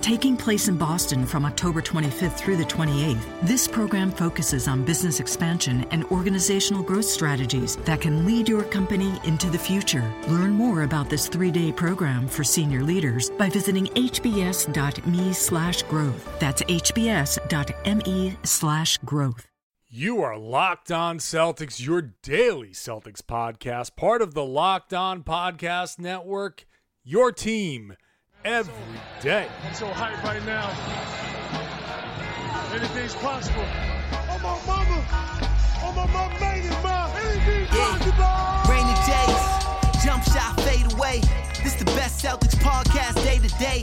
Taking place in Boston from October 25th through the 28th, this program focuses on business expansion and organizational growth strategies that can lead your company into the future. Learn more about this three-day program for senior leaders by visiting hbs.me slash growth. That's hbs.me slash growth. You are Locked On Celtics, your daily Celtics podcast, part of the Locked On Podcast Network, your team – every day. I'm so hyped right now. Anything's possible. Oh my mama. Oh my mama made it, man. Anything's yeah. possible. Rainy days, jump shot fade away. This the best Celtics podcast day to day,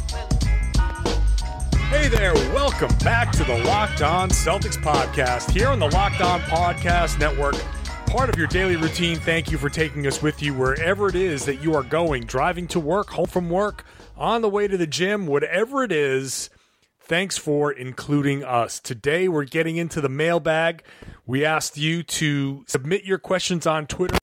Hey there, welcome back to the Locked On Celtics podcast here on the Locked On Podcast Network. Part of your daily routine. Thank you for taking us with you wherever it is that you are going, driving to work, home from work, on the way to the gym, whatever it is. Thanks for including us. Today we're getting into the mailbag. We asked you to submit your questions on Twitter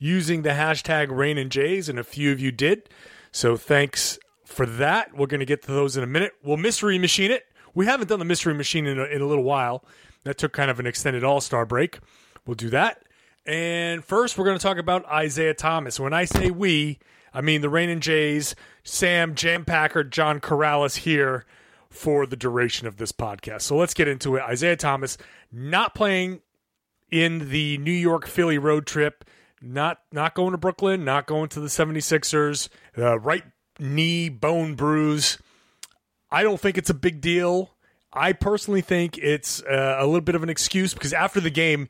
using the hashtag Rain and Jays, and a few of you did. So thanks for that. We're going to get to those in a minute. We'll mystery machine it. We haven't done the mystery machine in a, in a little while. That took kind of an extended All Star break. We'll do that. And first, we're going to talk about Isaiah Thomas. When I say we, I mean the Rain and Jays, Sam, Jam Packard, John Karalis here for the duration of this podcast. So let's get into it. Isaiah Thomas not playing in the New York Philly road trip, not not going to Brooklyn, not going to the 76ers, uh, right knee bone bruise. I don't think it's a big deal. I personally think it's uh, a little bit of an excuse because after the game,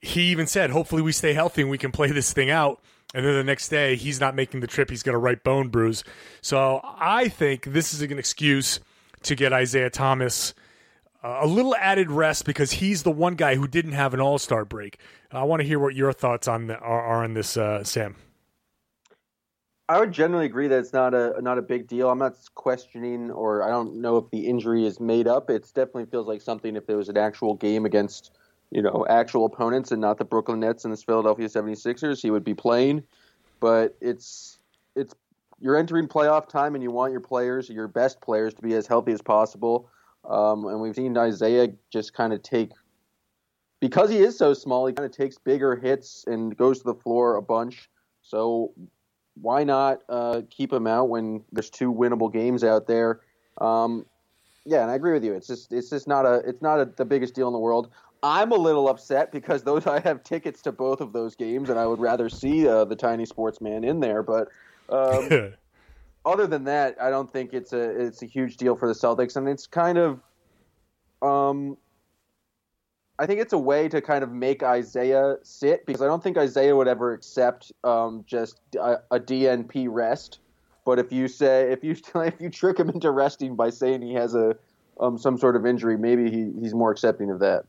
he even said, hopefully we stay healthy and we can play this thing out. And then the next day, he's not making the trip. He's got a right bone bruise. So I think this is an excuse to get Isaiah Thomas uh, a little added rest because he's the one guy who didn't have an all star break. I want to hear what your thoughts on the, are, are on this, uh, Sam. I would generally agree that it's not a not a big deal. I'm not questioning, or I don't know if the injury is made up. It definitely feels like something if there was an actual game against, you know, actual opponents and not the Brooklyn Nets and the Philadelphia 76ers, he would be playing. But it's it's you're entering playoff time and you want your players, your best players, to be as healthy as possible. Um, and we've seen Isaiah just kind of take because he is so small, he kind of takes bigger hits and goes to the floor a bunch. So why not uh, keep him out when there's two winnable games out there? Um, yeah, and I agree with you. It's just it's just not a it's not a, the biggest deal in the world. I'm a little upset because those I have tickets to both of those games, and I would rather see uh, the tiny sportsman in there. But um, other than that, I don't think it's a it's a huge deal for the Celtics, and it's kind of um, I think it's a way to kind of make Isaiah sit because I don't think Isaiah would ever accept um, just a, a, DNP rest. But if you say if you if you trick him into resting by saying he has a um, some sort of injury, maybe he, he's more accepting of that.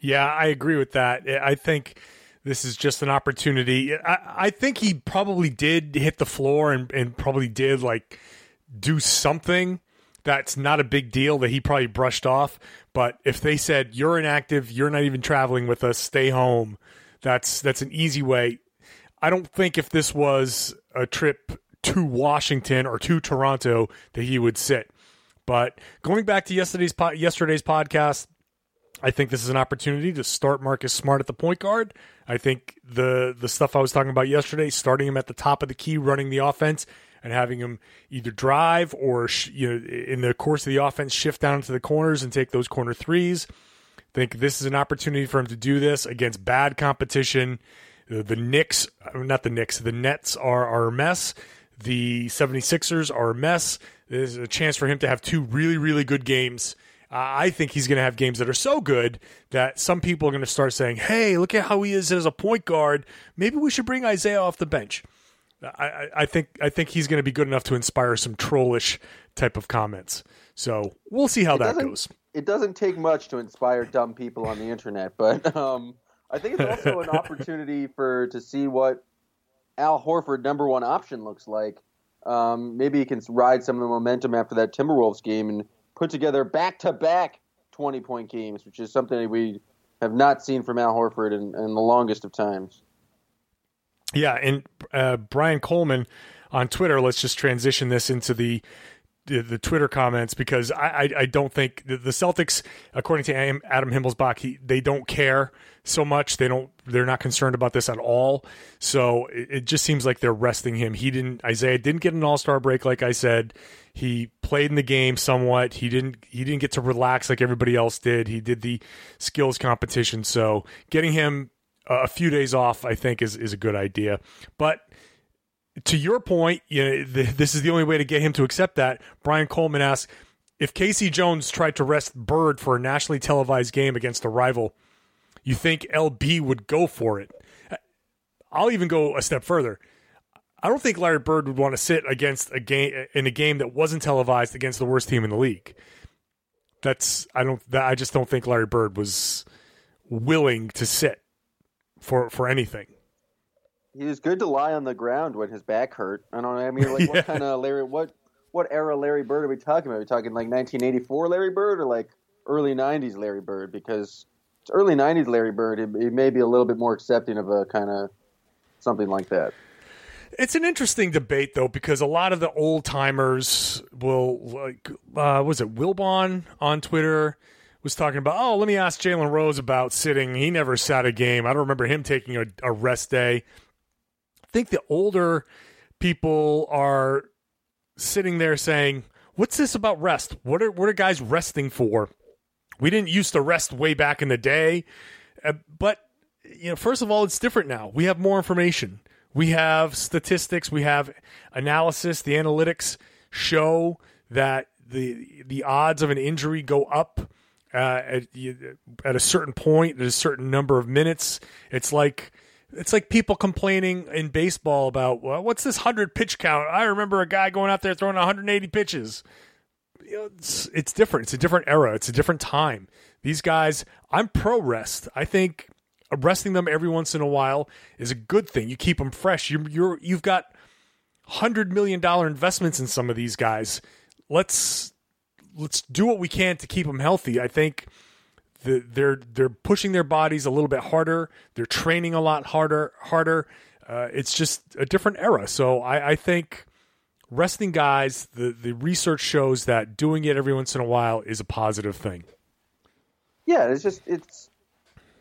Yeah, I agree with that. I think this is just an opportunity. I, I think he probably did hit the floor and, and probably did like do something that's not a big deal that he probably brushed off. But if they said you're inactive, you're not even traveling with us, stay home. That's that's an easy way. I don't think if this was a trip to Washington or to Toronto that he would sit. But going back to yesterday's po- yesterday's podcast, I think this is an opportunity to start Marcus Smart at the point guard. I think the the stuff I was talking about yesterday, starting him at the top of the key, running the offense, and having him either drive or you know in the course of the offense shift down to the corners and take those corner threes. I think this is an opportunity for him to do this against bad competition. The, the Knicks, not the Knicks, the Nets are, are a mess. The 76ers are a mess. There's a chance for him to have two really, really good games. I think he's going to have games that are so good that some people are going to start saying, "Hey, look at how he is as a point guard. Maybe we should bring Isaiah off the bench." I, I, think I think he's going to be good enough to inspire some trollish type of comments. So we'll see how It that goes. It doesn't take much to inspire dumb people on the internet, but um, I think it's also an opportunity for to see what Al Horford number one option looks like. Um, maybe he can ride some of the momentum after that Timberwolves game and put together back to back twenty point games, which is something we have not seen from Al Horford in, in the longest of times. Yeah, and uh, Brian Coleman on Twitter. Let's just transition this into the the, the Twitter comments because I, I, I don't think the, the Celtics, according to Adam Himmelsbach, he, they don't care so much. They don't. They're not concerned about this at all. So it, it just seems like they're resting him. He didn't. Isaiah didn't get an All Star break, like I said. He played in the game somewhat. He didn't. He didn't get to relax like everybody else did. He did the skills competition. So getting him a few days off, I think, is is a good idea. But to your point, you know, th- this is the only way to get him to accept that. Brian Coleman asks if K.C. Jones tried to rest Bird for a nationally televised game against a rival. You think LB would go for it? I'll even go a step further. I don't think Larry Bird would want to sit against a game in a game that wasn't televised against the worst team in the league. That's I don't that, I just don't think Larry Bird was willing to sit for for anything. He was good to lie on the ground when his back hurt. I don't know. I mean, like, Yeah. what kind of Larry? What what era Larry Bird are we talking about? Are we talking like 1984 Larry Bird or like early 90s Larry Bird? Because it's early 90s Larry Bird. It, it may be a little bit more accepting of a kind of something like that. It's an interesting debate though because a lot of the old timers will like uh was it Wilbon on Twitter was talking about oh let me ask Jalen Rose about sitting. He never sat a game. I don't remember him taking a, a rest day. I think the older people are sitting there saying what's this about rest? What are what are guys resting for? We didn't used to rest way back in the day. Uh, but you know first of all it's different now. We have more information. We have statistics. We have analysis. The analytics show that the the odds of an injury go up uh, at at a certain point at a certain number of minutes it's like it's like people complaining in baseball about well, what's this 100 pitch count i remember a guy going out there throwing 180 pitches it's, it's different. It's a different era. It's a different time. These guys, I'm pro rest. I think resting them every once in a while is a good thing. You keep them fresh. You're, you're you've got hundred million dollar investments in some of these guys. Let's let's do what we can to keep them healthy. I think the, they're they're pushing their bodies a little bit harder. They're training a lot harder harder. Uh, it's just a different era. So I, I think resting guys, the, the research shows that doing it every once in a while is a positive thing. Yeah, it's just it's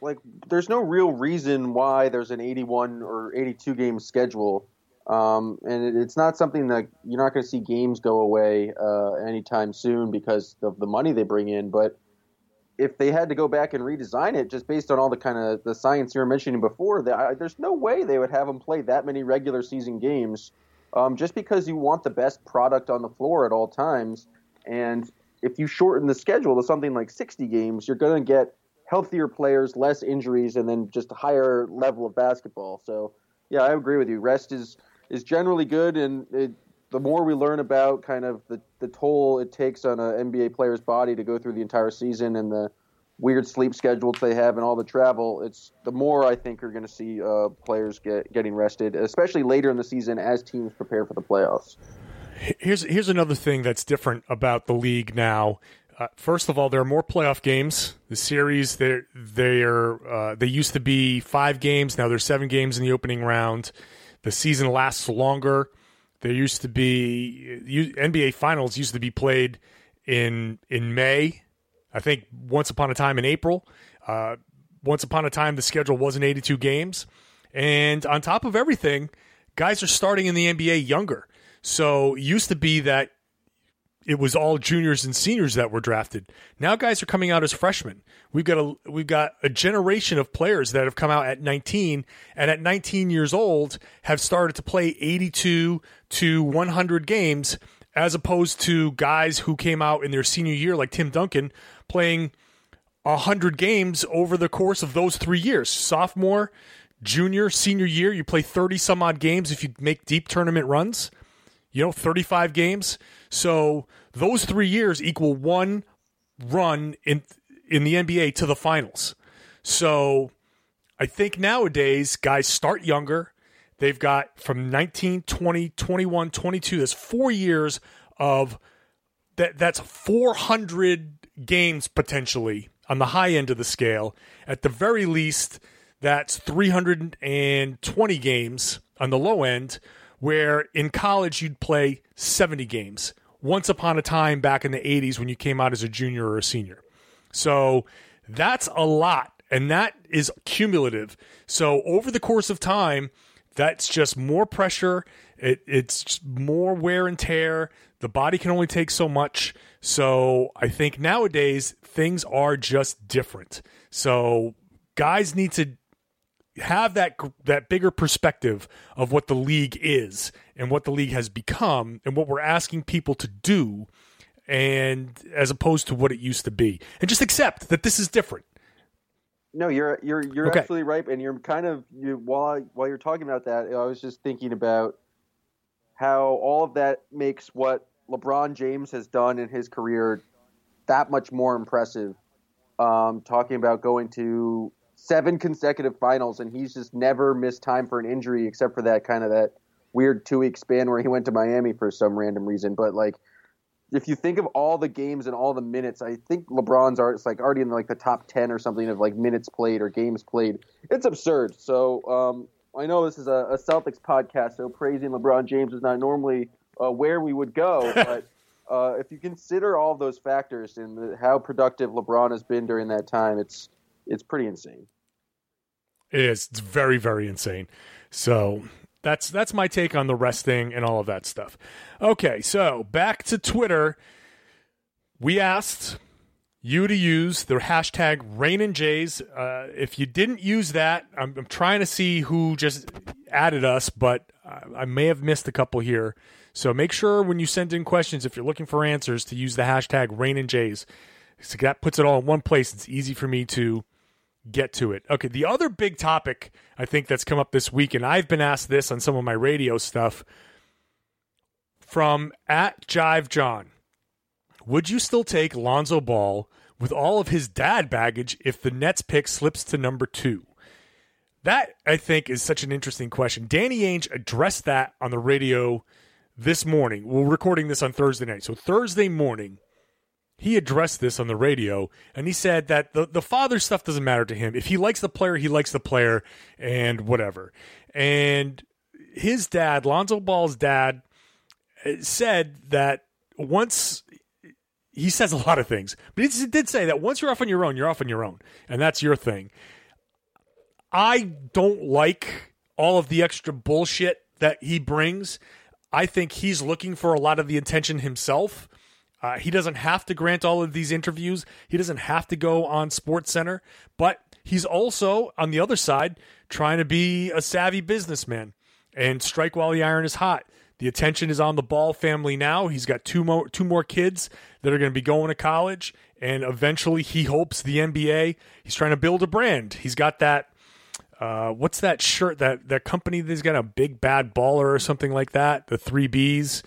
like there's no real reason why there's an 81 or 82 game schedule, um, and it, it's not something that you're not going to see games go away uh, anytime soon because of the money they bring in. But if they had to go back and redesign it, just based on all the kind of the science you were mentioning before, that I, there's no way they would have them play that many regular season games, um, just because you want the best product on the floor at all times. And if you shorten the schedule to something like 60 games, you're going to get healthier players, less injuries, and then just a higher level of basketball. So, yeah, I agree with you. Rest is is generally good, and it, the more we learn about kind of the, the toll it takes on an NBA player's body to go through the entire season and the weird sleep schedules they have and all the travel, it's the more I think you're going to see uh, players get getting rested, especially later in the season as teams prepare for the playoffs. Here's here's another thing that's different about the league now. Uh, first of all, there are more playoff games. The series they they are uh, they used to be five games. Now there's seven games in the opening round. The season lasts longer. There used to be NBA Finals used to be played in in May. I think once upon a time in April. Uh, once upon a time, the schedule wasn't 82 games, and on top of everything, guys are starting in the NBA younger. So used to be that it was all juniors and seniors that were drafted. Now guys are coming out as freshmen. We've got a we've got a generation of players that have come out at 19 and at 19 years old have started to play 82 to 100 games as opposed to guys who came out in their senior year, like Tim Duncan, playing 100 games over the course of those three years. Sophomore, junior, senior year, you play 30 some odd games if you make deep tournament runs, you know, 35 games. So those three years equal one run in in the NBA to the finals. So I think nowadays guys start younger. They've got from 19, 20, 21, 22. That's four years of that. That's 400 games potentially on the high end of the scale. At the very least, that's 320 games on the low end, where in college you'd play 70 games once upon a time back in the 80s when you came out as a junior or a senior. So that's a lot, and that is cumulative. So over the course of time, that's just more pressure. It, it's more wear and tear. The body can only take so much. So I think nowadays things are just different. So guys need to have that that bigger perspective of what the league is and what the league has become and what we're asking people to do and as opposed to what it used to be and just accept that this is different No, you're you're you're Okay. absolutely right, and you're kind of you, while while you're talking about that, I was just thinking about how all of that makes what LeBron James has done in his career that much more impressive. Um, talking about going to seven consecutive finals, and he's just never missed time for an injury, except for that kind of that weird two week span where he went to Miami for some random reason. But like, if you think of all the games and all the minutes, I think LeBron's are it's like already in like the top ten or something of like minutes played or games played. It's absurd. So um, I know this is a, a Celtics podcast, so praising LeBron James is not normally uh, where we would go, but. Uh, if you consider all those factors and the, how productive LeBron has been during that time, it's it's pretty insane. It is. It's very, very insane. So that's that's my take on the resting and all of that stuff. Okay, so back to Twitter. We asked you to use the hashtag Rain and Jays. Uh, if you didn't use that, I'm, I'm trying to see who just added us, but I, I may have missed a couple here. So make sure when you send in questions, if you're looking for answers, to use the hashtag Rain and Jays. So that puts it all in one place. It's easy for me to get to it. Okay, the other big topic I think that's come up this week, and I've been asked this on some of my radio stuff from at Jive John. Would you still take Lonzo Ball with all of his dad baggage if the Nets pick slips to number two? That I think is such an interesting question. Danny Ainge addressed that on the radio this morning. We're recording this on Thursday night. So Thursday morning, he addressed this on the radio and he said that the, the father stuff doesn't matter to him. If he likes the player, he likes the player and whatever. And his dad, Lonzo Ball's dad, uh, said that once he says a lot of things, but he did say that once you're off on your own, you're off on your own, and that's your thing. I don't like all of the extra bullshit that he brings. I think he's looking for a lot of the attention himself. Uh, he doesn't have to grant all of these interviews. He doesn't have to go on Sports Center, but he's also on the other side trying to be a savvy businessman and strike while the iron is hot. The attention is on the Ball family now. He's got two more two more kids that are going to be going to college, and eventually he hopes the NBA. He's trying to build a brand. He's got that. Uh, what's that shirt? That that company that's got a big bad baller or something like that. The three Bs.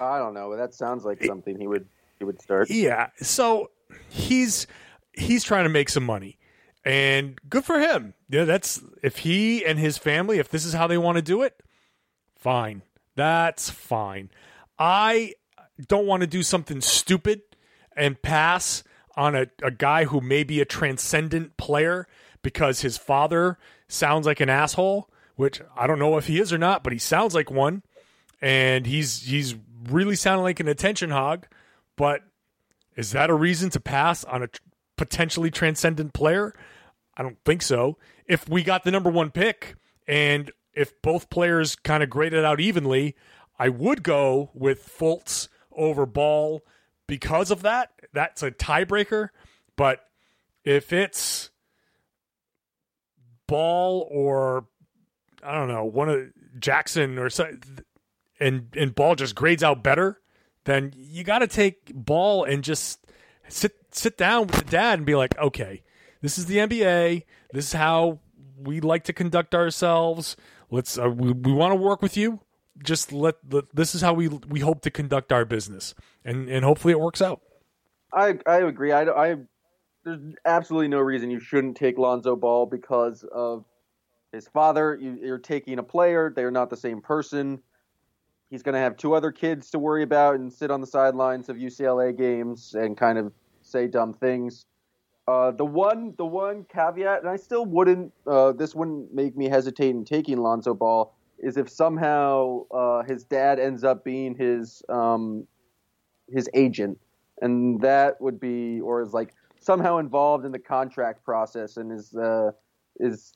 I don't know, but that sounds like something he would he would start. Yeah. So he's he's trying to make some money. And good for him. Yeah, that's if he and his family, if this is how they want to do it, fine. That's fine. I don't want to do something stupid and pass on a, a guy who may be a transcendent player because his father sounds like an asshole, which I don't know if he is or not, but he sounds like one. And he's he's really sounding like an attention hog. But is that a reason to pass on a potentially transcendent player? I don't think so. If we got the number one pick and if both players kind of graded out evenly, I would go with Fultz over Ball because of that. That's a tiebreaker. But if it's Ball or I don't know, one of Jackson or so, and and Ball just grades out better then you got to take ball and just sit sit down with the dad and be like, okay, this is the NBA. This is how we like to conduct ourselves. Let's uh, we, we want to work with you. Just let, let this is how we we hope to conduct our business, and and hopefully it works out. I I agree. I, I there's absolutely no reason you shouldn't take Lonzo Ball because of his father. You, you're taking a player; they're not the same person. He's going to have two other kids to worry about and sit on the sidelines of UCLA games and kind of say dumb things. Uh, the one, the one caveat, and I still wouldn't. Uh, this wouldn't make me hesitate in taking Lonzo Ball. Is if somehow uh, his dad ends up being his um, his agent, and that would be, or is like somehow involved in the contract process and is uh, is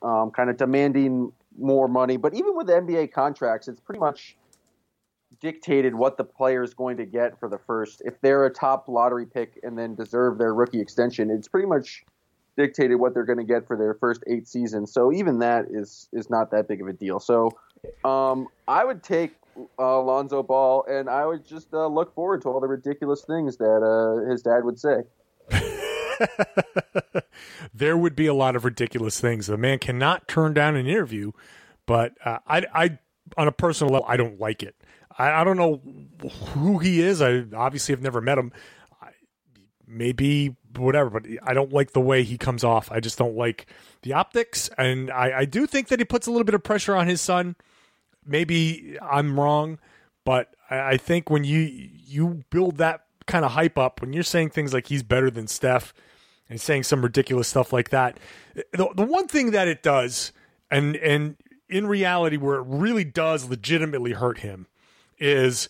um, kind of demanding more money. But even with NBA contracts, it's pretty much dictated what the player is going to get for the first. If they're a top lottery pick and then deserve their rookie extension, it's pretty much dictated what they're going to get for their first eight seasons. So even that is is not that big of a deal. So um, I would take uh, Lonzo Ball, and I would just uh, look forward to all the ridiculous things that uh, his dad would say. there would be a lot of ridiculous things. The man cannot turn down an interview, but uh, I, I, on a personal level, I don't like it. I, I don't know who he is. I obviously have never met him. I, maybe whatever, but I don't like the way he comes off. I just don't like the optics, and I, I do think that he puts a little bit of pressure on his son. Maybe I'm wrong, but I, I think when you you build that kind of hype up, when you're saying things like he's better than Steph and saying some ridiculous stuff like that, the, the one thing that it does, and and in reality, where it really does legitimately hurt him, is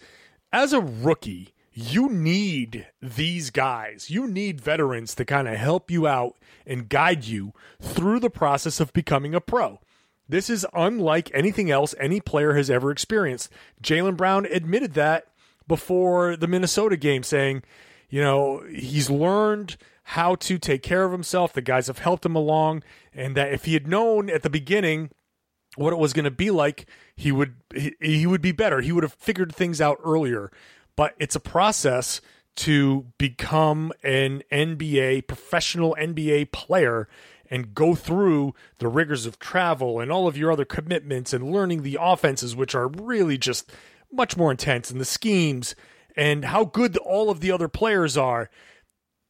as a rookie, you need these guys. You need veterans to kind of help you out and guide you through the process of becoming a pro. This is unlike anything else any player has ever experienced. Jaylen Brown admitted that before the Minnesota game, saying, you know, he's learned how to take care of himself. The guys have helped him along, and that if he had known at the beginning what it was going to be like, he would he, he would be better. He would have figured things out earlier. But it's a process to become an NBA professional NBA player and go through the rigors of travel and all of your other commitments and learning the offenses which are really just much more intense and the schemes and how good all of the other players are.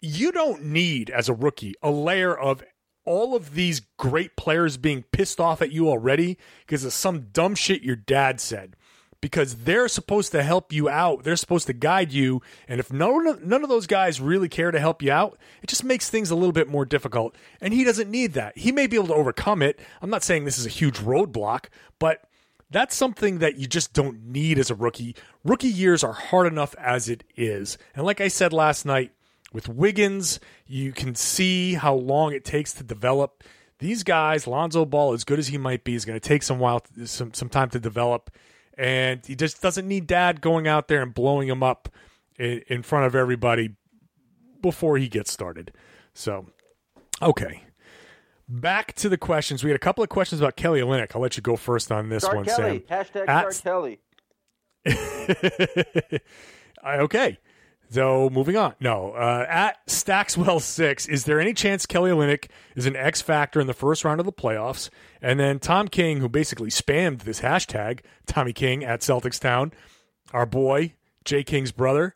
You don't need as a rookie a layer of all of these great players being pissed off at you already because of some dumb shit your dad said. Because they're supposed to help you out, they're supposed to guide you, and if none none of those guys really care to help you out, it just makes things a little bit more difficult. And he doesn't need that. He may be able to overcome it. I'm not saying this is a huge roadblock, but that's something that you just don't need as a rookie. Rookie years are hard enough as it is. And like I said last night, with Wiggins, you can see how long it takes to develop. These guys, Lonzo Ball, as good as he might be, is going to take some while, some some time to develop, and he just doesn't need Dad going out there and blowing him up in, in front of everybody before he gets started. So, okay, back to the questions. We had a couple of questions about Kelly Olynyk. I'll let you go first on this Start one, Kelly. Sam. Hashtag At- start Kelly. okay. So moving on. No, uh, at Stackswell six, is there any chance Kelly Olynyk is an X factor in the first round of the playoffs? And then Tom King, who basically spammed this hashtag, Tommy King at Celtics Town, our boy Jay King's brother.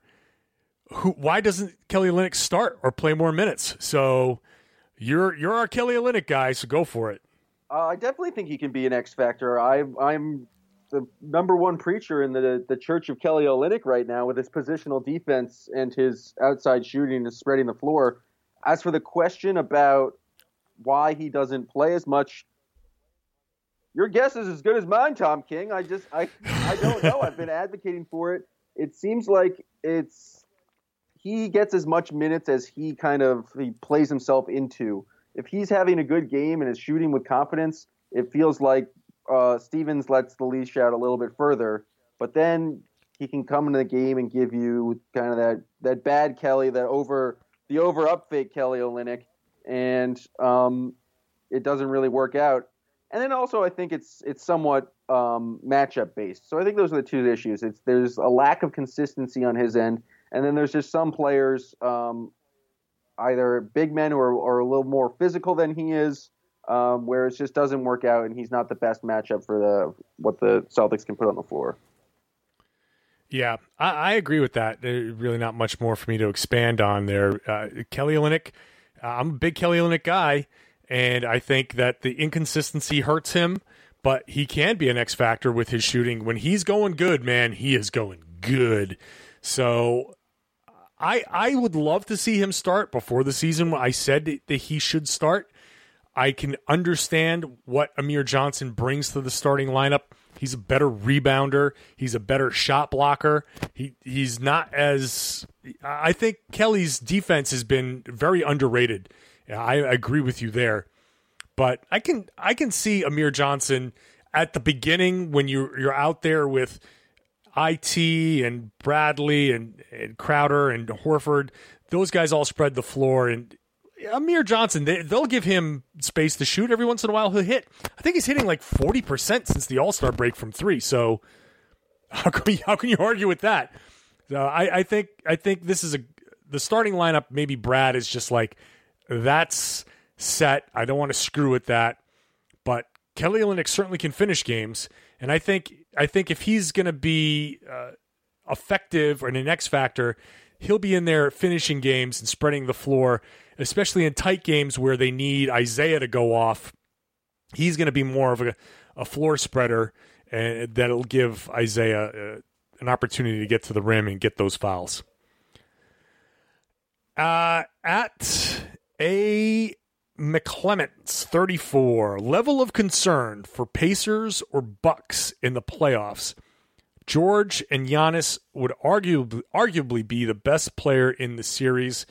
Who? Why doesn't Kelly Olynyk start or play more minutes? So you're you're our Kelly Olynyk guy, so go for it. Uh, I definitely think he can be an X factor. I, I'm the number one preacher in the the Church of Kelly Olynyk right now with his positional defense and his outside shooting and spreading the floor. As for the question about why he doesn't play as much, your guess is as good as mine, Tom King. I just I I don't know. I've been advocating for it. It seems like it's he gets as much minutes as he kind of he plays himself into. If he's having a good game and is shooting with confidence, it feels like uh, Stevens lets the leash out a little bit further. But then he can come into the game and give you kind of that that bad Kelly, that over the over up fake Kelly Olynyk, and um, it doesn't really work out. And then also, I think it's it's somewhat um, matchup based. So I think those are the two issues. It's there's a lack of consistency on his end, and then there's just some players, um, either big men or a little more physical than he is, um, where it just doesn't work out, and he's not the best matchup for the what the Celtics can put on the floor. Yeah, I, I agree with that. There's really not much more for me to expand on there. Uh, Kelly Olynyk, uh, I'm a big Kelly Olynyk guy, and I think that the inconsistency hurts him, but he can be an X factor with his shooting. When he's going good, man, he is going good. So I I would love to see him start before the season. I said that he should start. I can understand what Amir Johnson brings to the starting lineup. He's a better rebounder. He's a better shot blocker. He he's not as I think Kelly's defense has been very underrated. I agree with you there. But I can I can see Amir Johnson at the beginning when you you're out there with IT and Bradley and, and Crowder and Horford. Those guys all spread the floor and Amir Johnson, they, will give him space to shoot every once in a while. He'll hit. I think he's hitting like forty percent since the All Star break from three. So how can you, how can you argue with that? I, I think I think this is a the starting lineup. Maybe Brad is just like that's set. I don't want to screw with that. But Kelly Olynyk certainly can finish games, and I think I think if he's going to be uh, effective or an X factor, he'll be in there finishing games and spreading the floor especially in tight games where they need Isaiah to go off. He's going to be more of a, a floor spreader, and that'll give Isaiah uh, an opportunity to get to the rim and get those fouls. Uh, at a McClements 34 level of concern for Pacers or Bucks in the playoffs. George and Giannis would arguably arguably be the best player in the series.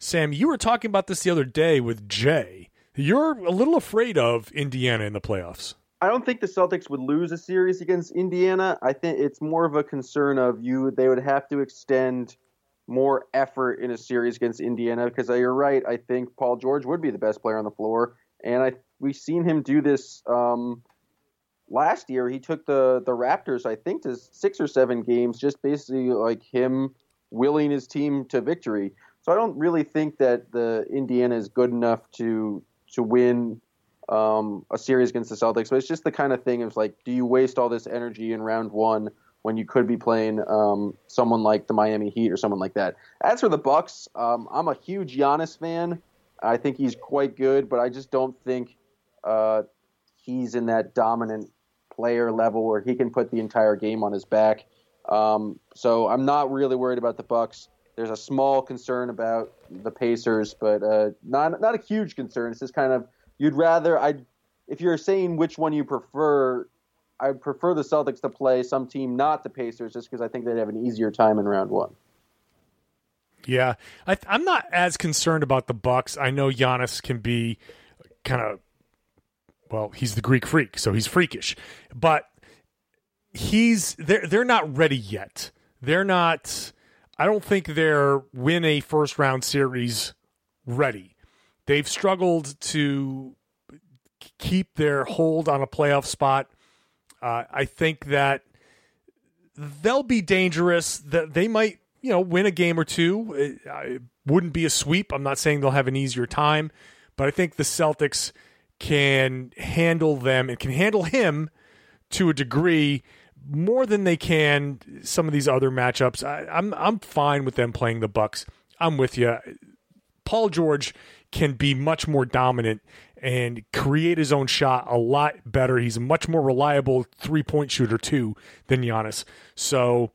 Sam, you were talking about this the other day with Jay. You're a little afraid of Indiana in the playoffs. I don't think the Celtics would lose a series against Indiana. I think it's more of a concern of you. They would have to extend more effort in a series against Indiana because uh, you're right. I think Paul George would be the best player on the floor, and I we've seen him do this um, last year. He took the the Raptors, I think, to six or seven games, just basically like him willing his team to victory. So I don't really think that the Indiana is good enough to to win um, a series against the Celtics. But it's just the kind of thing of like, do you waste all this energy in round one when you could be playing um, someone like the Miami Heat or someone like that? As for the Bucks, um, I'm a huge Giannis fan. I think he's quite good, but I just don't think uh, he's in that dominant player level where he can put the entire game on his back. Um, so I'm not really worried about the Bucks. There's a small concern about the Pacers, but uh, not not a huge concern. It's just kind of you'd rather I, if you're saying which one you prefer, I prefer the Celtics to play some team not the Pacers, just because I think they'd have an easier time in round one. Yeah, I, am not as concerned about the Bucks. I know Giannis can be kind of, well, he's the Greek freak, so he's freakish, but he's they're they're not ready yet. They're not I don't think they're win a first round series ready. They've struggled to keep their hold on a playoff spot. Uh, I think that they'll be dangerous. That they might, you know, win a game or two. It, it wouldn't be a sweep. I'm not saying they'll have an easier time, but I think the Celtics can handle them and can handle him to a degree more than they can some of these other matchups. I, I'm I'm fine with them playing the Bucks. I'm with you. Paul George can be much more dominant and create his own shot a lot better. He's a much more reliable three point shooter too than Giannis. So,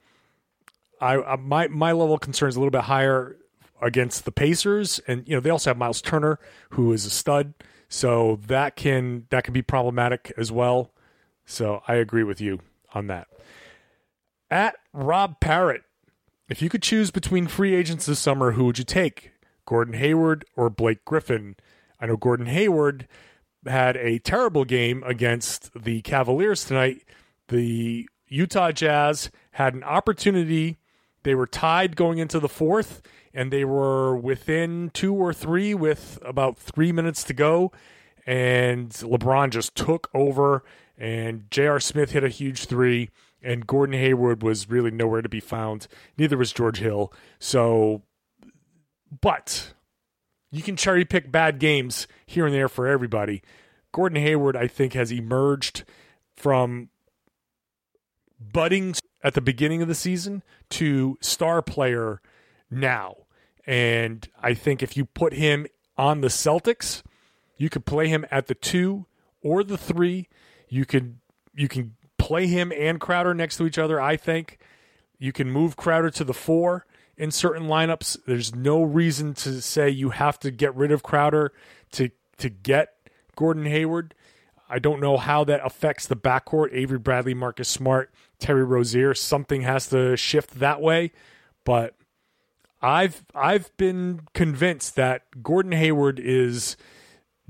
I, I my my level of concern is a little bit higher against the Pacers, and you know they also have Miles Turner, who is a stud. So that can that can be problematic as well. So I agree with you on that. At Rob Parrott, if you could choose between free agents this summer, who would you take? Gordon Hayward or Blake Griffin? I know Gordon Hayward had a terrible game against the Cavaliers tonight. The Utah Jazz had an opportunity. They were tied going into the fourth, and they were within two or three with about three minutes to go. And LeBron just took over and J.R. Smith hit a huge three, and Gordon Hayward was really nowhere to be found. Neither was George Hill. So, but you can cherry pick bad games here and there for everybody. Gordon Hayward, I think, has emerged from budding at the beginning of the season to star player now. And I think if you put him on the Celtics, you could play him at the two or the three. You could you can play him and Crowder next to each other. I think you can move Crowder to the four in certain lineups. There's no reason to say you have to get rid of Crowder to to get Gordon Hayward. I don't know how that affects the backcourt. Avery Bradley, Marcus Smart, Terry Rozier. Something has to shift that way, but I've I've been convinced that Gordon Hayward is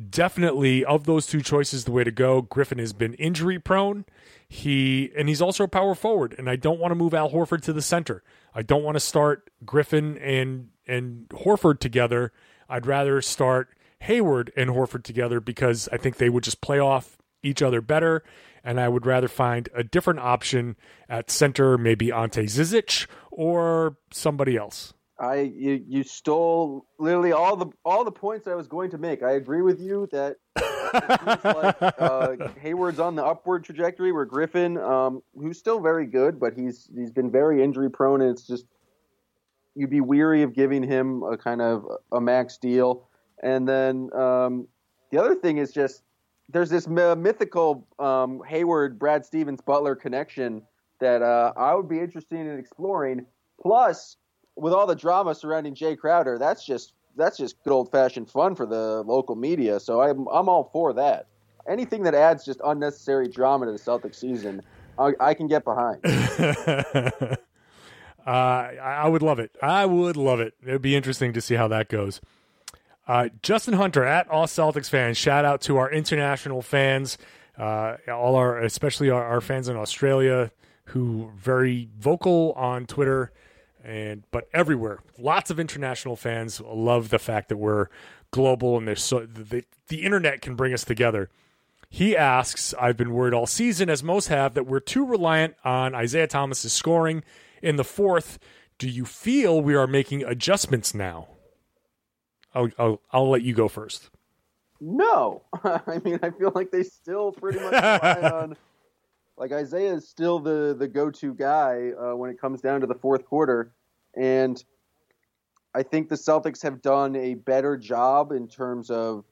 definitely of those two choices the way to go. Griffin has been injury prone. He and he's also a power forward, and I don't want to move Al Horford to the center. I don't want to start Griffin and and Horford together. I'd rather start Hayward and Horford together because I think they would just play off each other better. And I would rather find a different option at center, maybe Ante Zizic or somebody else. I you, you stole literally all the all the points I was going to make. I agree with you that like, uh, Hayward's on the upward trajectory. Where Griffin, um, who's still very good, but he's he's been very injury prone, and it's just you'd be weary of giving him a kind of a max deal. And then um, the other thing is just there's this mythical um, Hayward, Brad Stevens, Butler connection that uh, I would be interested in exploring. Plus, with all the drama surrounding Jae Crowder, that's just that's just good old fashioned fun for the local media. So I'm I'm all for that. Anything that adds just unnecessary drama to the Celtics season, I, I can get behind. uh, I would love it. I would love it. It'd be interesting to see how that goes. Uh, Justin Hunter at All Celtics fans. Shout out to our international fans, uh, all our especially our, our fans in Australia who very vocal on Twitter and but everywhere, lots of international fans love the fact that we're global and there's so the, the internet can bring us together. He asks, I've been worried all season, as most have, that we're too reliant on Isaiah Thomas's scoring in the fourth. Do you feel we are making adjustments now? I'll, I'll, I'll let you go first. No. I mean, I feel like they still pretty much rely on like Isaiah is still the the go to guy uh, when it comes down to the fourth quarter, and I think the Celtics have done a better job in terms of,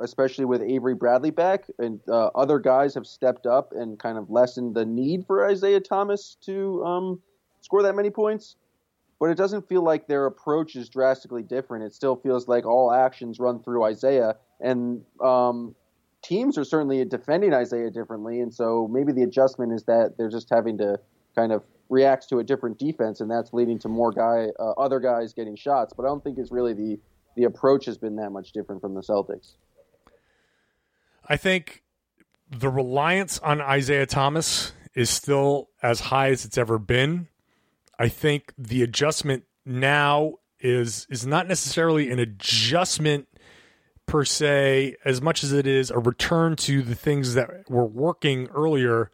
especially with Avery Bradley back, and uh, other guys have stepped up and kind of lessened the need for Isaiah Thomas to um, score that many points. But it doesn't feel like their approach is drastically different. It still feels like all actions run through Isaiah, and um, teams are certainly defending Isaiah differently, and so maybe the adjustment is that they're just having to kind of react to a different defense, and that's leading to more guy, uh, other guys getting shots. But I don't think it's really the the approach has been that much different from the Celtics. I think the reliance on Isaiah Thomas is still as high as it's ever been. I think the adjustment now is is not necessarily an adjustment per se as much as it is a return to the things that were working earlier.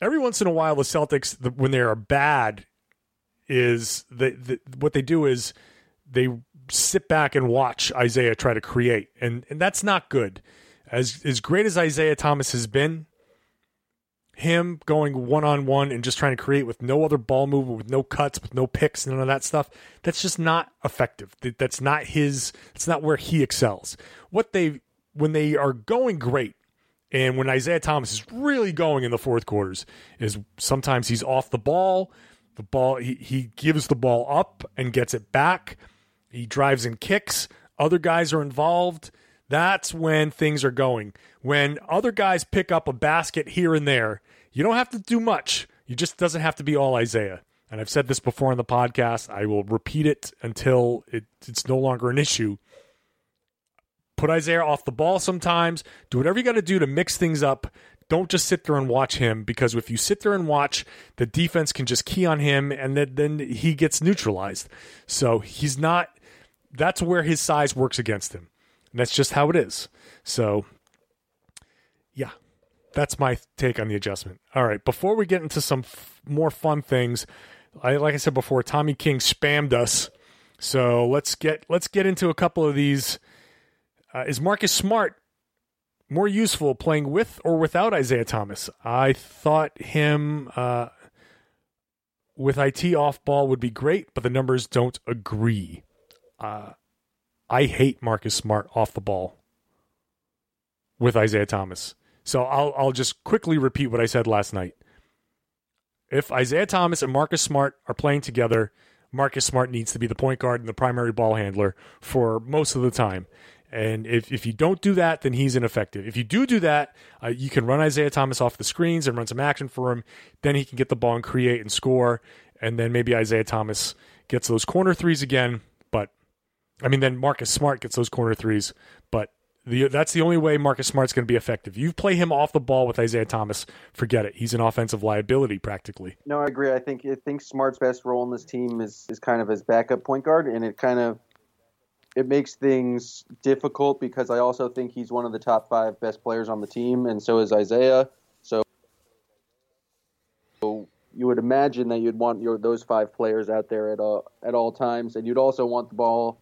Every once in a while, the Celtics, when they are bad, is the, the what they do is they sit back and watch Isaiah try to create, and and that's not good. As as great as Isaiah Thomas has been, him going one on one and just trying to create with no other ball movement, with no cuts, with no picks, none of that stuff. That's just not effective. That's not his. It's not where he excels. What they when they are going great, and when Isaiah Thomas is really going in the fourth quarters, is sometimes he's off the ball. The ball he, he gives the ball up and gets it back. He drives and kicks. Other guys are involved. That's when things are going. When other guys pick up a basket here and there, you don't have to do much. You just doesn't have to be all Isaiah. And I've said this before on the podcast. I will repeat it until it, it's no longer an issue. Put Isaiah off the ball sometimes. Do whatever you got to do to mix things up. Don't just sit there and watch him because if you sit there and watch, the defense can just key on him and then, then he gets neutralized. So he's not, that's where his size works against him. And that's just how it is. So, that's my take on the adjustment. All right, before we get into some f- more fun things, I, like I said before, Tommy King spammed us, so let's get let's get into a couple of these. Uh, is Marcus Smart more useful playing with or without Isaiah Thomas? I thought him uh, with IT off ball would be great, but the numbers don't agree. Uh, I hate Marcus Smart off the ball with Isaiah Thomas. So I'll I'll just quickly repeat what I said last night. If Isaiah Thomas and Marcus Smart are playing together, Marcus Smart needs to be the point guard and the primary ball handler for most of the time. And if, if you don't do that, then he's ineffective. If you do do that, uh, you can run Isaiah Thomas off the screens and run some action for him. Then he can get the ball and create and score. And then maybe Isaiah Thomas gets those corner threes again. But I mean, then Marcus Smart gets those corner threes. But the, that's the only way Marcus Smart's going to be effective. You play him off the ball with Isaiah Thomas, forget it. He's an offensive liability practically. No, I agree. I think I think Smart's best role in this team is is kind of as backup point guard, and it kind of it makes things difficult because I also think he's one of the top five best players on the team, and so is Isaiah. So, so you would imagine that you'd want your those five players out there at all at all times, and you'd also want the ball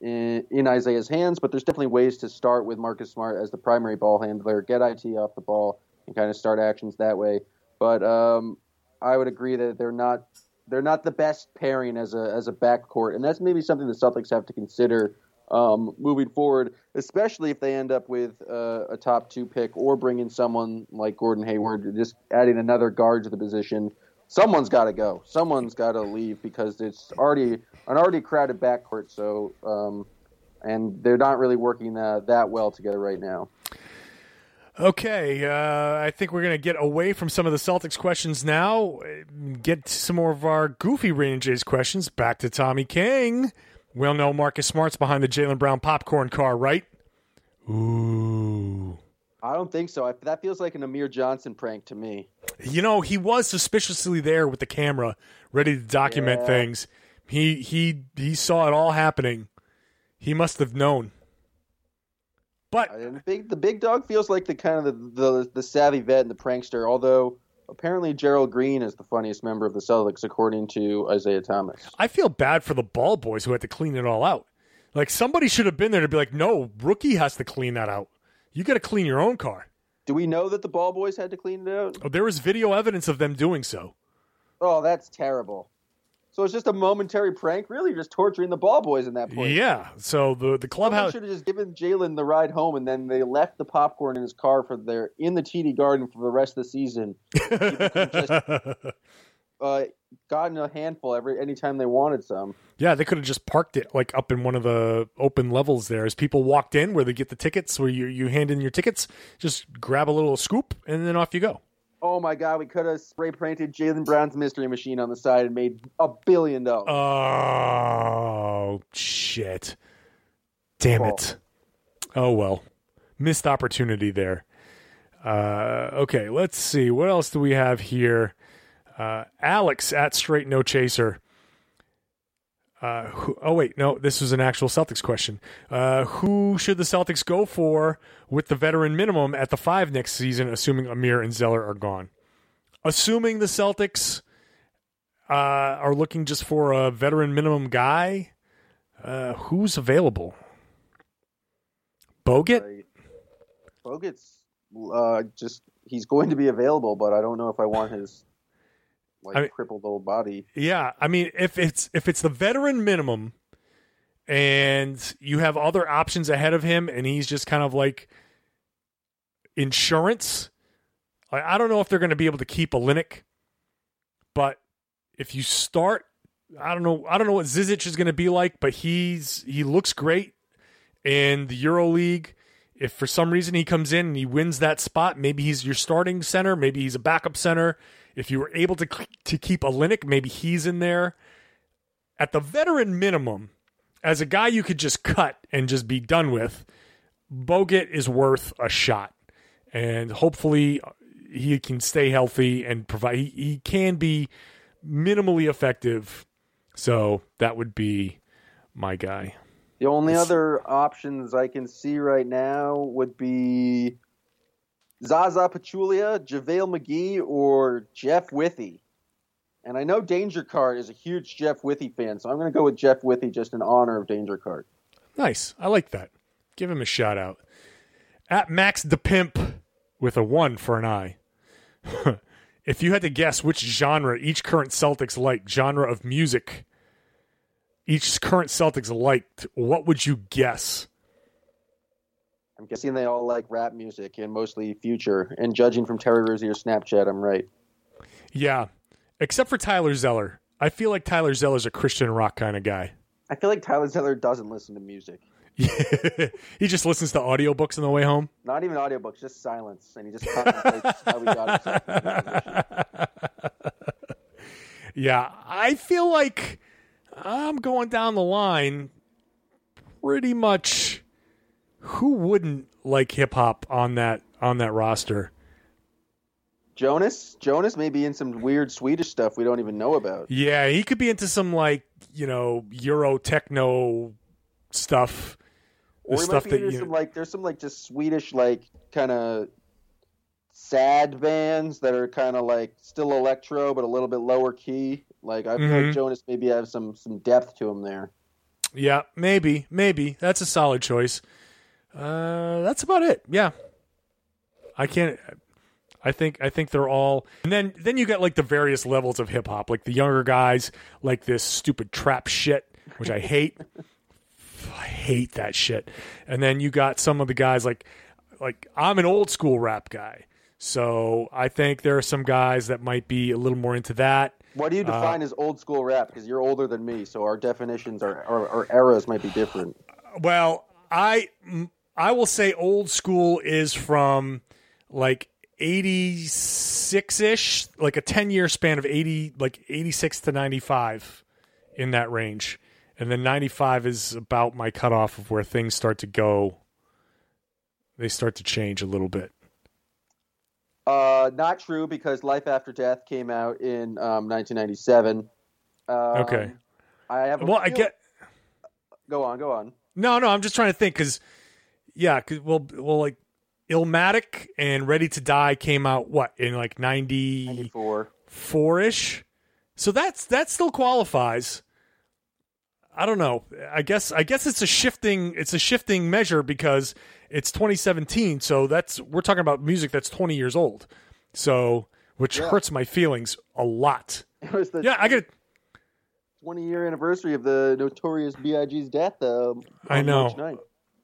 in, Isaiah's hands. But there's definitely ways to start with Marcus Smart as the primary ball handler, get IT off the ball, and kind of start actions that way. But um, I would agree that they're not they're not the best pairing as a as a backcourt, and that's maybe something the Celtics have to consider um, moving forward, especially if they end up with uh, a top two pick or bring in someone like Gordon Hayward, just adding another guard to the position. Someone's got to go. Someone's got to leave because it's already an already crowded backcourt. So, um, and they're not really working uh, that well together right now. Okay, uh, I think we're going to get away from some of the Celtics questions now. Get some more of our goofy Rain Jays questions. Back to Tommy King. We all know Marcus Smart's behind the Jaylen Brown popcorn car, right? Ooh. I don't think so. I, that feels like an Amir Johnson prank to me. You know, he was suspiciously there with the camera, ready to document Yeah. things. He he he saw it all happening. He must have known. But the big the big dog feels like the kind of the, the the savvy vet and the prankster. Although apparently Gerald Green is the funniest member of the Celtics, according to Isaiah Thomas. I feel bad for the ball boys who had to clean it all out. Like somebody should have been there to be like, no, rookie has to clean that out. You got to clean your own car. Do we know that the ball boys had to clean it out? Oh, there was video evidence of them doing so. Oh, that's terrible. So it's just a momentary prank, really, just torturing the ball boys in that point. Yeah. So the the clubhouse. should have just given Jaylen the ride home, and then they left the popcorn in his car for their in the TD Garden for the rest of the season. Uh, gotten a handful every anytime they wanted some. yeah, they could have just parked it like up in one of the open levels there as people walked in where they get the tickets, where you you hand in your tickets, just grab a little scoop and then off you go. Oh my God, we could have spray painted Jaylen Brown's mystery machine on the side and made a billion dollars. Oh shit! Damn it! Oh well, missed opportunity there. Uh, okay, let's see what else do we have here. Uh, Alex at Straight No Chaser. Uh, who, oh wait, no, this was an actual Celtics question. Uh, who should the Celtics go for with the veteran minimum at the five next season, assuming Amir and Zeller are gone? Assuming the Celtics uh, are looking just for a veteran minimum guy, uh, who's available? Bogut? Bogut's uh, just he's going to be available, but I don't know if I want his like I mean- crippled old body. Yeah, I mean, if it's if it's the veteran minimum, and you have other options ahead of him, and he's just kind of like insurance. I, I don't know if they're going to be able to keep Olynyk, but if you start, I don't know, I don't know what Zizic is going to be like, but he's he looks great in the Euro League. If for some reason he comes in and he wins that spot, maybe he's your starting center, maybe he's a backup center. If you were able to to keep Olynyk, maybe he's in there. At the veteran minimum, as a guy you could just cut and just be done with, Bogut is worth a shot. And hopefully uh, he can stay healthy and provide he, he can be minimally effective. So that would be my guy. The only other options I can see right now would be Zaza Pachulia, JaVale McGee, or Jeff Withey. And I know Danger Card is a huge Jeff Withey fan, so I'm going to go with Jeff Withey just in honor of Danger Card. Nice. I like that. Give him a shout out. At Max the Pimp with a one for an eye. if you had to guess which genre each current Celtics like, genre of music each current Celtics liked, what would you guess? I'm guessing they all like rap music and mostly Future. And judging from Terry Rozier's Snapchat, I'm right. Yeah, except for Tyler Zeller. I feel like Tyler Zeller's a Christian rock kind of guy. I feel like Tyler Zeller doesn't listen to music. he just listens to audiobooks on the way home. Not even audiobooks, just silence, and he just contemplates how he got himself. in that position. Yeah, I feel like I'm going down the line pretty much who wouldn't like hip hop on that on that roster? Jonas, Jonas may be in some weird Swedish stuff we don't even know about. Yeah, he could be into some like, you know, Euro techno stuff. Or stuff that you some like there's some like just Swedish like kind of sad bands that are kind of like still electro but a little bit lower key. Like I feel Mhm. like Jonas maybe have some some depth to him there. Yeah, maybe, maybe. That's a solid choice. Uh, that's about it. Yeah. I can't I think I think they're all and then then you got like the various levels of hip hop, like the younger guys like this stupid trap shit, which I hate. I hate that shit. And then you got some of the guys like like I'm an old school rap guy. So I think there are some guys that might be a little more into that. What do you define as old school rap? Because you're older than me, so our definitions are our eras might be different. Well, I I will say old school is from like 86ish, like a 10 year span of 80 like 86 to 95 in that range. And then 95 is about my cutoff of where things start to go they start to change a little bit. Uh, not true because Life After Death came out in um, 1997. Um, Okay. I have. A Well, I get Go on, go on. No, no, I'm just trying to think cuz yeah, cuz well well like Illmatic and Ready to Die came out what in like 90 94. four ish. So that's that still qualifies. I don't know. I guess I guess it's a shifting it's a shifting measure because it's 2017. So that's we're talking about music that's 20 years old. So which Yeah. hurts my feelings a lot. It was the Yeah, I get 20 year anniversary of the notorious B.I.G.'s death. Um, I know.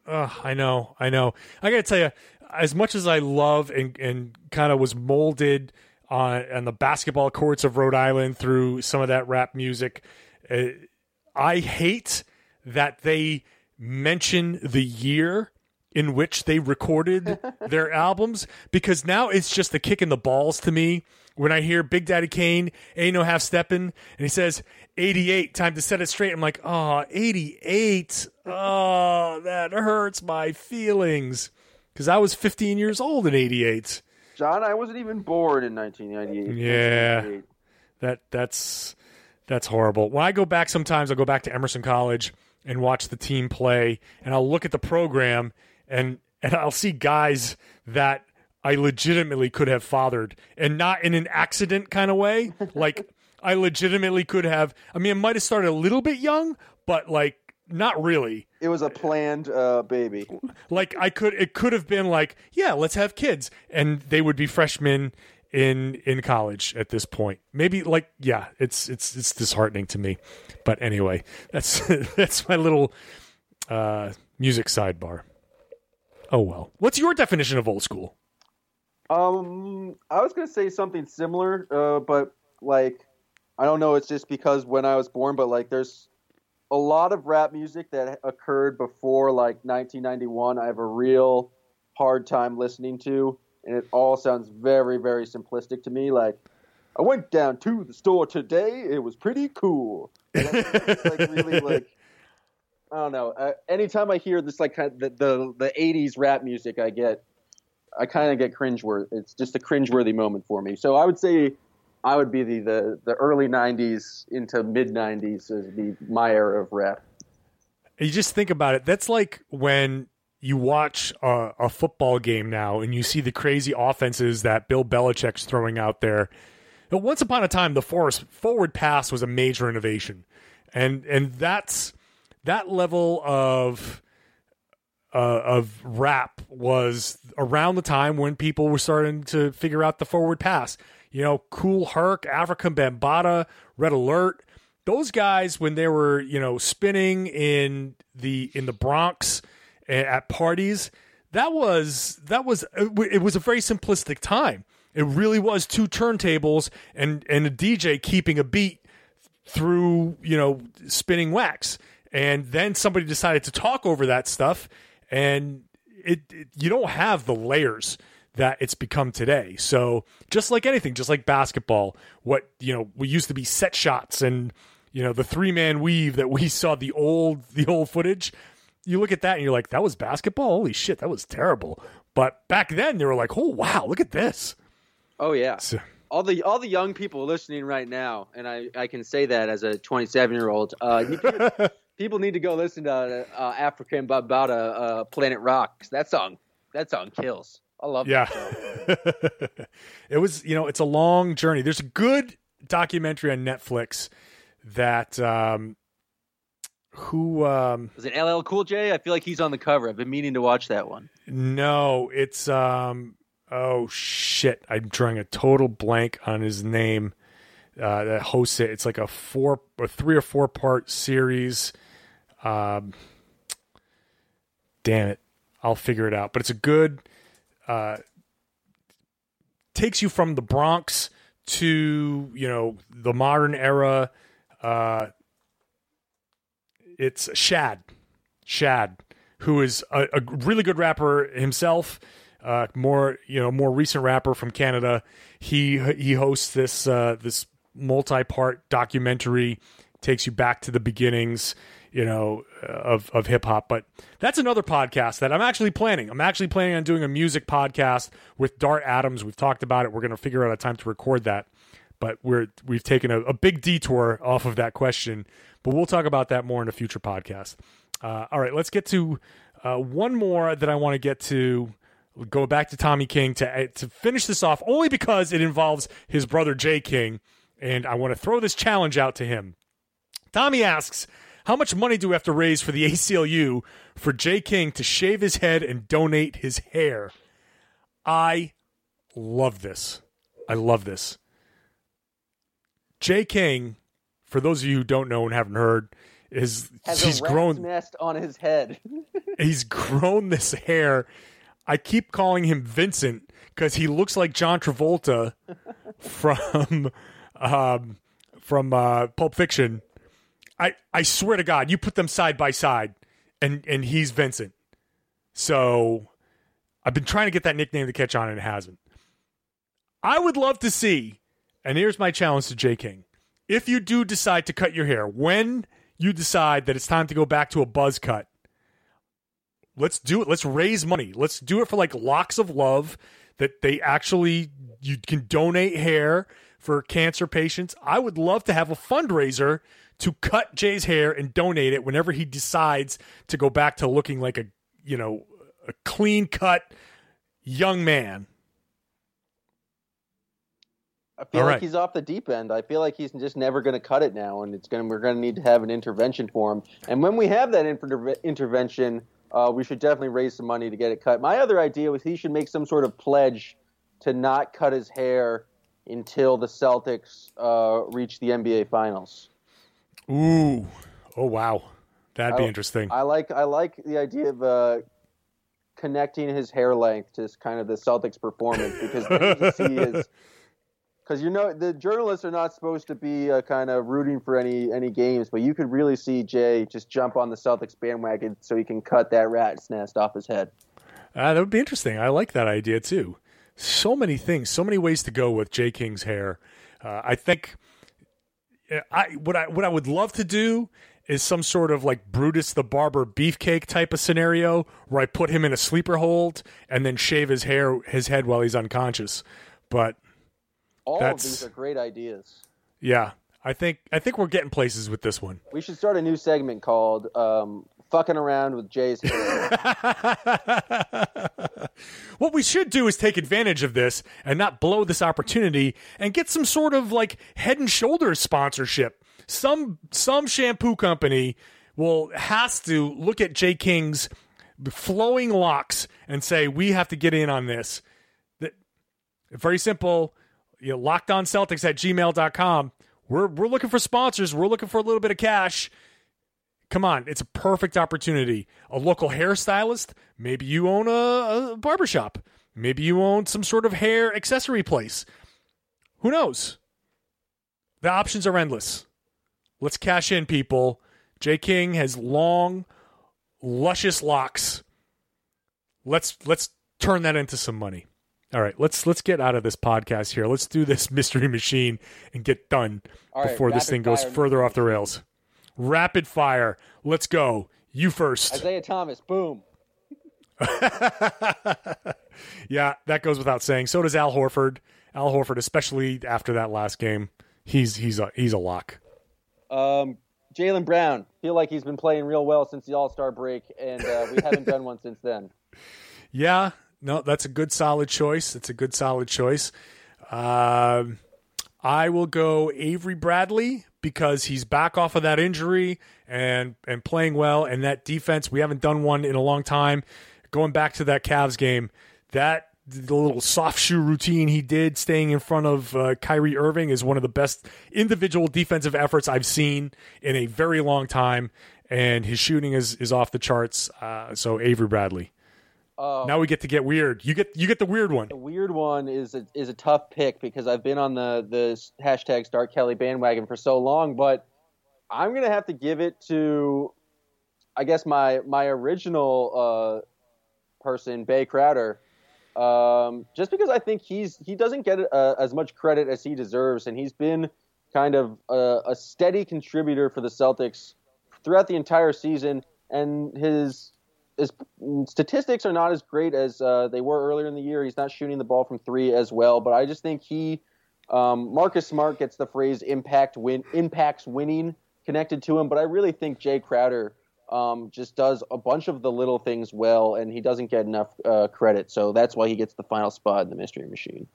March 9th. Ugh, I know, I know. I got to tell you, as much as I love and and kind of was molded on on the basketball courts of Rhode Island through some of that rap music, uh, I hate that they mention the year in which they recorded their albums because now it's just a kick in the balls to me when I hear Big Daddy Kane ain't no half stepping and he says 88 time to set it straight. I'm like, oh, 88. Oh, that hurts my feelings because I was 15 years old in 88. John, I wasn't even born in 1998. Yeah. 1998. That that's that's horrible. When I go back sometimes I'll go back to Emerson College and watch the team play and I'll look at the program and and I'll see guys that I legitimately could have fathered and not in an accident kind of way. like I legitimately could have I mean it might have started a little bit young, but like not really. It was a planned uh, baby. Like I could it could have been like, yeah, let's have kids and they would be freshmen in in college at this point. Maybe like yeah, it's it's it's disheartening to me. But anyway, that's that's my little uh music sidebar. Oh well. What's your definition of old school? Um, I was gonna say something similar, uh, but like, I don't know. It's just because when I was born, but like, there's a lot of rap music that occurred before like 1991. I have a real hard time listening to, and it all sounds very, very simplistic to me. Like, I went down to the store today. It was pretty cool. It's like really like. I don't know. Uh, anytime I hear this, like kind of the, the the '80s rap music, I get I kind of get cringeworthy. It's just a cringeworthy moment for me. So I would say I would be the the, the early '90s into mid '90s as the my era of rap. You just think about it. That's like when you watch a, a football game now and you see the crazy offenses that Bill Belichick's throwing out there. But once upon a time, the force, forward pass was a major innovation, and and that's that level of uh, of rap was around the time when people were starting to figure out the forward pass. You know, Kool Herc, Afrika Bambaataa, Red Alert. Those guys, when they were you know spinning in the in the Bronx at parties, that was that was it was a very simplistic time. It really was two turntables and and a DJ keeping a beat through you know spinning wax, and then somebody decided to talk over that stuff, and it, it you don't have the layers that it's become today. So just like anything, just like basketball, what you know we used to be set shots and you know the three man weave that we saw the old the old footage you look at that and you're like, that was basketball? Holy shit, that was terrible. But back then they were like, oh wow, look at this. Oh yeah. So, all the all the young people listening right now, and I, I can say that as a 27 year old. Uh, people need to go listen to uh, Afrika Bambaataa uh, Planet Rock. That song, that song kills. I love. Yeah. it was you know it's a long journey. There's a good documentary on Netflix that um, who um is it LL Cool J? I feel like he's on the cover. I've been meaning to watch that one. No, it's um oh shit. I'm drawing a total blank on his name. Uh that hosts it. It's like a four or three or four part series. Um damn it. I'll figure it out. But it's a good uh takes you from the Bronx to, you know, the modern era. Uh it's Shad, Shad, who is a, a really good rapper himself. Uh, more you know, more recent rapper from Canada. He he hosts this uh, this multi part documentary, takes you back to the beginnings, you know, of of hip hop. But that's another podcast that I'm actually planning. I'm actually planning on doing a music podcast with Dart Adams. We've talked about it. We're going to figure out a time to record that. But we're we've taken a, a big detour off of that question but we'll talk about that more in a future podcast. Uh, all right, let's get to uh, one more that I want to get to. Go back to Tommy King to uh, to finish this off, only because it involves his brother Jay King, and I want to throw this challenge out to him. Tommy asks, "How much money do we have to raise for the ACLU for Jay King to shave his head and donate his hair?" I love this. I love this. Jay King for those of you who don't know and haven't heard, is Has he's grown nest on his head. he's grown this hair. I keep calling him Vincent because he looks like John Travolta from um, from uh, Pulp Fiction. I I swear to God, you put them side by side, and and he's Vincent. So I've been trying to get that nickname to catch on, and it hasn't. I would love to see, and here's my challenge to Jay King if you do decide to cut your hair, when you decide that it's time to go back to a buzz cut, let's do it. Let's raise money. Let's do it for like locks of love that they actually you can donate hair for cancer patients. I would love to have a fundraiser to cut Jay's hair and donate it whenever he decides to go back to looking like a, you know, a clean cut young man. I feel All like right. he's off the deep end. I feel like he's just never going to cut it now, and it's going. We're going to need to have an intervention for him. And when we have that inter- intervention, uh, we should definitely raise some money to get it cut. My other idea was he should make some sort of pledge to not cut his hair until the Celtics uh, reach the NBA Finals. Ooh. Oh wow. That'd be I- interesting. I like I like the idea of uh, connecting his hair length to kind of the Celtics performance because you see his because you know the journalists are not supposed to be uh, kind of rooting for any any games, but you could really see Jay just jump on the Celtics bandwagon so he can cut that rat's nest off his head. Uh, that would be interesting. I like that idea too. So many things, so many ways to go with Jay King's hair. Uh, I think I what I what I would love to do is some sort of like Brutus the Barber beefcake type of scenario where I put him in a sleeper hold and then shave his hair his head while he's unconscious. But All of these are great ideas. yeah, I think I think we're getting places with this one. We should start a new segment called um, fucking around with Jay's hair. what we should do is take advantage of this and not blow this opportunity and get some sort of like head and shoulders sponsorship. Some some shampoo company will has to look at Jay King's flowing locks and say we have to get in on this. That very simple. You know, locked on Celtics at gmail.com. We're we're looking for sponsors. We're looking for a little bit of cash. Come on, it's a perfect opportunity. A local hairstylist, maybe you own a, a barbershop, maybe you own some sort of hair accessory place. Who knows? The options are endless. Let's cash in, people. Jay King has long, luscious locks. Let's let's turn that into some money. All right, let's let's get out of this podcast here. Let's do this mystery machine and get done All right, before this thing goes fire further off the rails. Rapid fire. Let's go. You first. Isaiah Thomas, boom. yeah, that goes without saying. So does Al Horford. Al Horford, especially after that last game, he's he's a he's a lock. Um, Jaylen Brown, feel like he's been playing real well since the All Star break, and uh, we haven't done one since then. Yeah, no, that's a good solid choice. It's a good solid choice. Um, I will go Avery Bradley because he's back off of that injury and and playing well. And that defense, we haven't done one in a long time. Going back to that Cavs game, that the little soft shoe routine he did, staying in front of uh, Kyrie Irving, is one of the best individual defensive efforts I've seen in a very long time. And his shooting is is off the charts. Uh, so Avery Bradley. Oh, Now we get to get weird. You get you get the weird one. the weird one is a, is a tough pick because I've been on the the hashtag Start Kelly bandwagon for so long, but I'm gonna have to give it to, I guess my my original uh, person, Jae Crowder, um, just because I think he's he doesn't get uh, as much credit as he deserves, and he's been kind of a, a steady contributor for the Celtics throughout the entire season, and his his statistics are not as great as uh, they were earlier in the year. He's not shooting the ball from three as well, but I just think he, um, Marcus Smart gets the phrase "impact win" impacts winning connected to him, but I really think Jae Crowder um, just does a bunch of the little things well, and he doesn't get enough uh, credit. So that's why he gets the final spot in the Mystery Machine.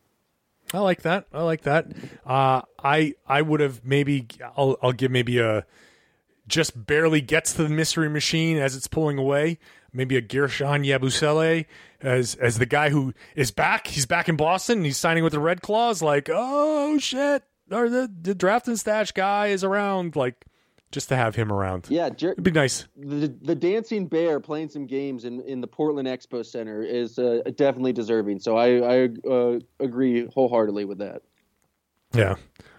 I like that. I like that. Uh, I I would have maybe I'll I'll give maybe a just barely gets to the mystery machine as it's pulling away. Maybe a Guerschon Yabusele as as the guy who is back. He's back in Boston. He's signing with the Red Claws. Like oh shit, or the the draft and stash guy is around. Like just to have him around. Yeah, Jer- It'd be nice. the the dancing bear playing some games in, in the Portland Expo Center is uh, definitely deserving. So I I uh, agree wholeheartedly with that. Yeah.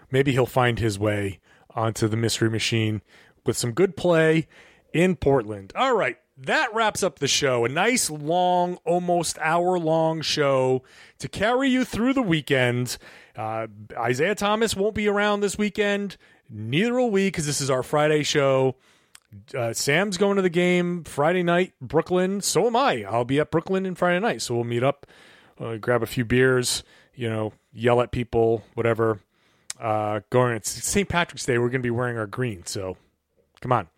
Maybe he'll find his way onto the mystery machine with some good play in Portland. All right. That wraps up the show. A nice, long, almost hour long show to carry you through the weekend. Uh, Isaiah Thomas won't be around this weekend. Neither will we because this is our Friday show. Uh, Sam's going to the game Friday night, Brooklyn. So am I. I'll be at Brooklyn in Friday night. So we'll meet up, uh, grab a few beers, you know, yell at people, whatever. Uh, going, it's St. Patrick's Day. We're going to be wearing our green. So come on.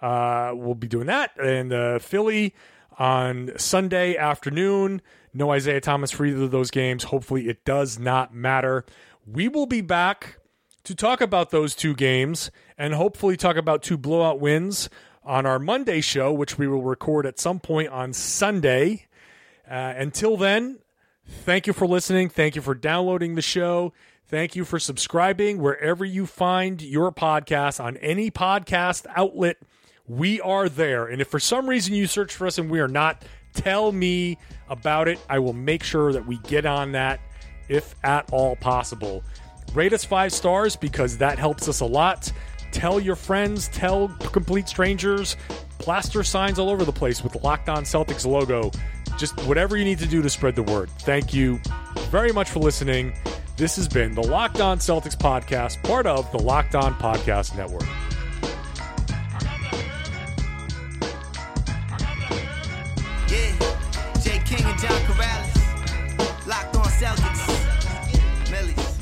Uh, we'll be doing that. And uh, Philly on Sunday afternoon. No Isaiah Thomas for either of those games. Hopefully, it does not matter. We will be back to talk about those two games and hopefully talk about two blowout wins on our Monday show, which we will record at some point on Sunday. Uh, until then, thank you for listening. Thank you for downloading the show. Thank you for subscribing wherever you find your podcast on any podcast outlet. We are there. And if for some reason you search for us and we are not, tell me about it. I will make sure that we get on that if at all possible. Rate us five stars because that helps us a lot. Tell your friends, tell complete strangers, plaster signs all over the place with the Locked On Celtics logo. Just whatever you need to do to spread the word. Thank you very much for listening. This has been the Locked On Celtics podcast, part of the Locked On Podcast Network. Yeah, Jay King and John Karalis. Locked on Celtics. Millies.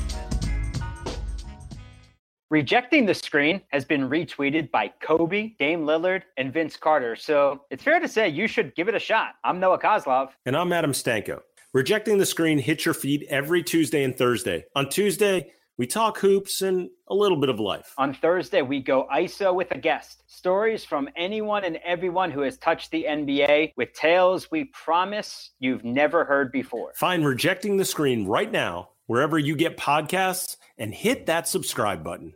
Rejecting the Screen has been retweeted by Kobe, Dame Lillard, and Vince Carter. So it's fair to say you should give it a shot. I'm Noah Kozlov. And I'm Adam Stanko. Rejecting the Screen hits your feed every Tuesday and Thursday. On Tuesday, we talk hoops and a little bit of life. On Thursday, we go ISO with a guest. Stories from anyone and everyone who has touched the NBA with tales we promise you've never heard before. Find Rejecting the Screen right now, wherever you get podcasts, and hit that subscribe button.